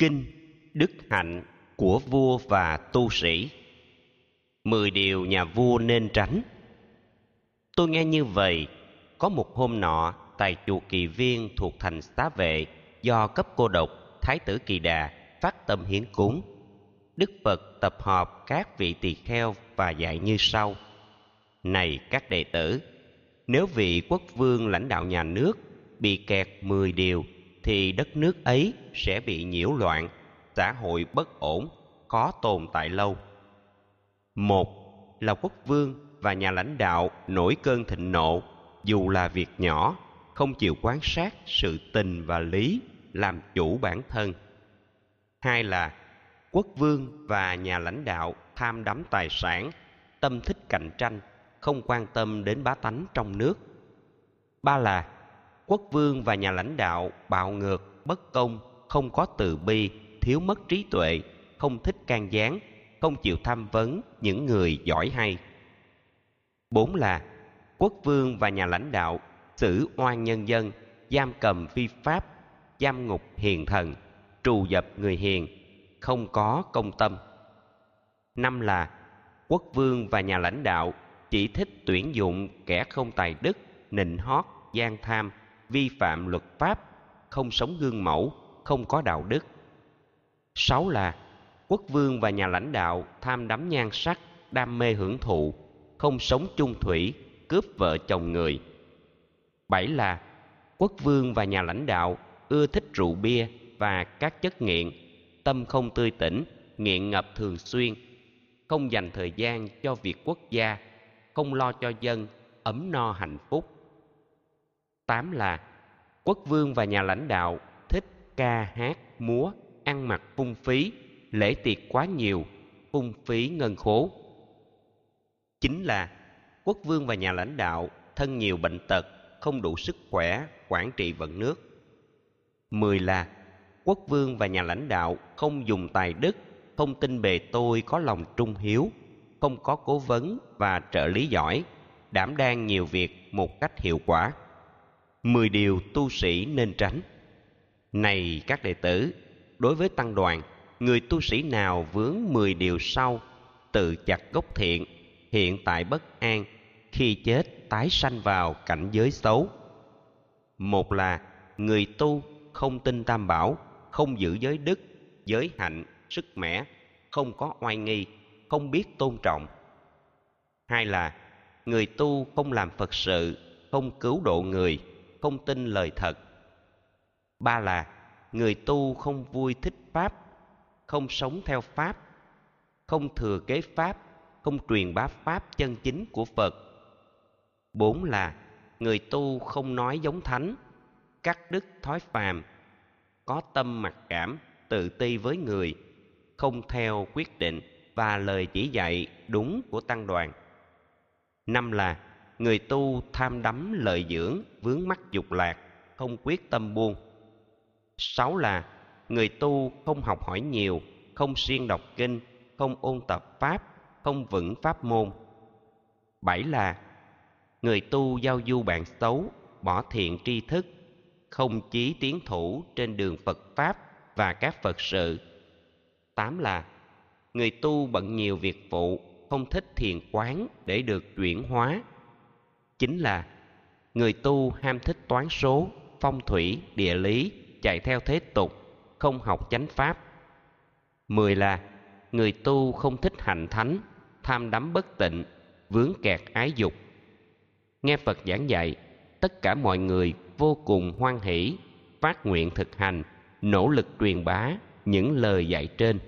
Kinh, Đức Hạnh của vua và tu sĩ. Mười điều nhà vua nên tránh. Tôi nghe như vậy, Có một hôm nọ, Tại chùa Kỳ Viên thuộc thành Xá Vệ, Do cấp cô độc Thái tử Kỳ Đà phát tâm hiến cúng, Đức Phật tập họp các vị tỳ kheo và dạy như sau. Này các đệ tử, Nếu vị quốc vương lãnh đạo nhà nước Bị kẹt mười điều thì đất nước ấy sẽ bị nhiễu loạn, Xã hội bất ổn Khó tồn tại lâu. Một, là quốc vương và nhà lãnh đạo nổi cơn thịnh nộ, dù là việc nhỏ, không chịu quan sát sự tình và lý làm chủ bản thân. Hai là quốc vương và nhà lãnh đạo tham đắm tài sản, tâm thích cạnh tranh, không quan tâm đến bá tánh trong nước. Ba là quốc vương và nhà lãnh đạo bạo ngược, bất công, không có từ bi, thiếu mất trí tuệ, không thích can gián, không chịu tham vấn những người giỏi hay. Bốn là, quốc vương và nhà lãnh đạo, xử oan nhân dân, giam cầm phi pháp, giam ngục hiền thần, trù dập người hiền, không có công tâm. Năm là, quốc vương và nhà lãnh đạo chỉ thích tuyển dụng kẻ không tài đức, nịnh hót, gian tham vi phạm luật pháp, không sống gương mẫu, không có đạo đức. Sáu là, quốc vương và nhà lãnh đạo tham đắm nhan sắc, đam mê hưởng thụ, không sống chung thủy, cướp vợ chồng người. Bảy là, quốc vương và nhà lãnh đạo ưa thích rượu bia và các chất nghiện, tâm không tươi tỉnh, nghiện ngập thường xuyên, không dành thời gian cho việc quốc gia, không lo cho dân, ấm no hạnh phúc tám là quốc vương và nhà lãnh đạo thích ca hát múa, ăn mặc phung phí, lễ tiệc quá nhiều phung phí ngân khố. Chính là quốc vương và nhà lãnh đạo thân nhiều bệnh tật, không đủ sức khỏe, quản trị vận nước. Mười là quốc vương và nhà lãnh đạo không dùng tài đức, không tin bề tôi có lòng trung hiếu, không có cố vấn và trợ lý giỏi, đảm đang nhiều việc một cách hiệu quả mười điều tu sĩ nên tránh. Này các đệ tử, đối với tăng đoàn, người tu sĩ nào vướng mười điều sau, tự chặt gốc thiện, hiện tại bất an, khi chết tái sanh vào cảnh giới xấu. Một là, người tu không tin tam bảo, không giữ giới đức, giới hạnh, sức mẻ, không có oai nghi, không biết tôn trọng. Hai là, người tu không làm phật sự, không cứu độ người không tin lời thật. Ba là, người tu không vui thích pháp, không sống theo pháp, không thừa kế pháp, không truyền bá pháp chân chính của phật. Bốn là, người tu không nói giống thánh, cắt đứt thói phàm, có tâm mặc cảm, tự ti với người, không theo quyết định và lời chỉ dạy đúng của tăng đoàn. Năm là người tu tham đắm lợi dưỡng, vướng mắc dục lạc, không quyết tâm buông. Sáu là, người tu không học hỏi nhiều, không siêng đọc kinh, không ôn tập pháp, không vững pháp môn. Bảy là, người tu giao du bạn xấu, bỏ thiện tri thức, không chí tiến thủ trên đường phật pháp và các phật sự. Tám là, người tu bận nhiều việc phụ, không thích thiền quán để được chuyển hóa chính là người tu ham thích toán số, phong thủy, địa lý, chạy theo thế tục, không học chánh pháp. Mười là người tu không thích hạnh thánh, tham đắm bất tịnh, vướng kẹt ái dục. Nghe phật giảng dạy, tất cả mọi người vô cùng hoan hỷ, phát nguyện thực hành, nỗ lực truyền bá những lời dạy trên.